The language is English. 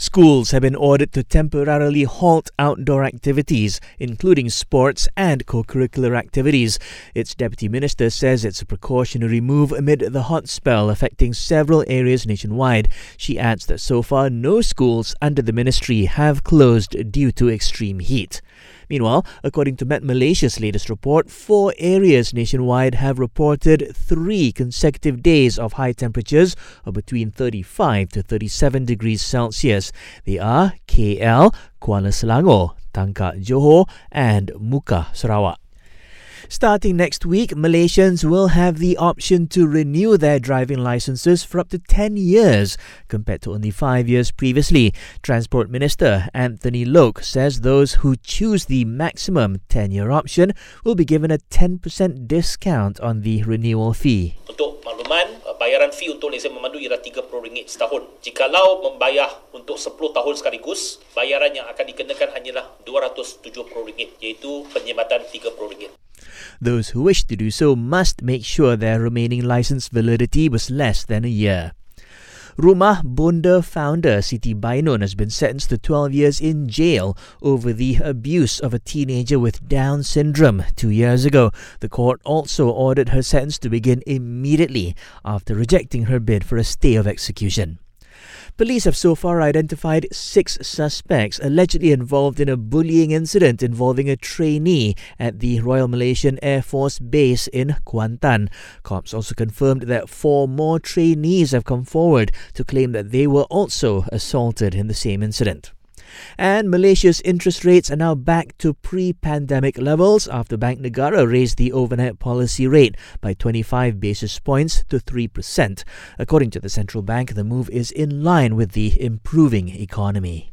Schools have been ordered to temporarily halt outdoor activities, including sports and co curricular activities. Its deputy minister says it's a precautionary move amid the hot spell affecting several areas nationwide. She adds that so far no schools under the ministry have closed due to extreme heat. Meanwhile, according to Met Malaysia's latest report, four areas nationwide have reported three consecutive days of high temperatures of between 35 to 37 degrees Celsius. They are KL, Kuala Selangor, Tangkak Johor, and Mukah, Sarawak. Starting next week, Malaysians will have the option to renew their driving licenses for up to 10 years, compared to only 5 years previously. Transport Minister Anthony Loke says those who choose the maximum 10 year option will be given a 10% discount on the renewal fee. Untuk makluman, uh, bayaran fee untuk lesen memandu ialah RM30 setahun. Jikalau membayar untuk 10 tahun sekaligus, bayaran yang akan dikenakan hanyalah RM270, iaitu penyematan RM30. Those who wish to do so must make sure their remaining license validity was less than a year. Rumah Bonda founder Siti has been sentenced to 12 years in jail over the abuse of a teenager with Down syndrome two years ago. The court also ordered her sentence to begin immediately after rejecting her bid for a stay of execution. Police have so far identified six suspects allegedly involved in a bullying incident involving a trainee at the Royal Malaysian Air Force Base in Kuantan. Cops also confirmed that four more trainees have come forward to claim that they were also assaulted in the same incident. And Malaysia's interest rates are now back to pre pandemic levels after Bank Negara raised the overnight policy rate by 25 basis points to 3%. According to the central bank, the move is in line with the improving economy.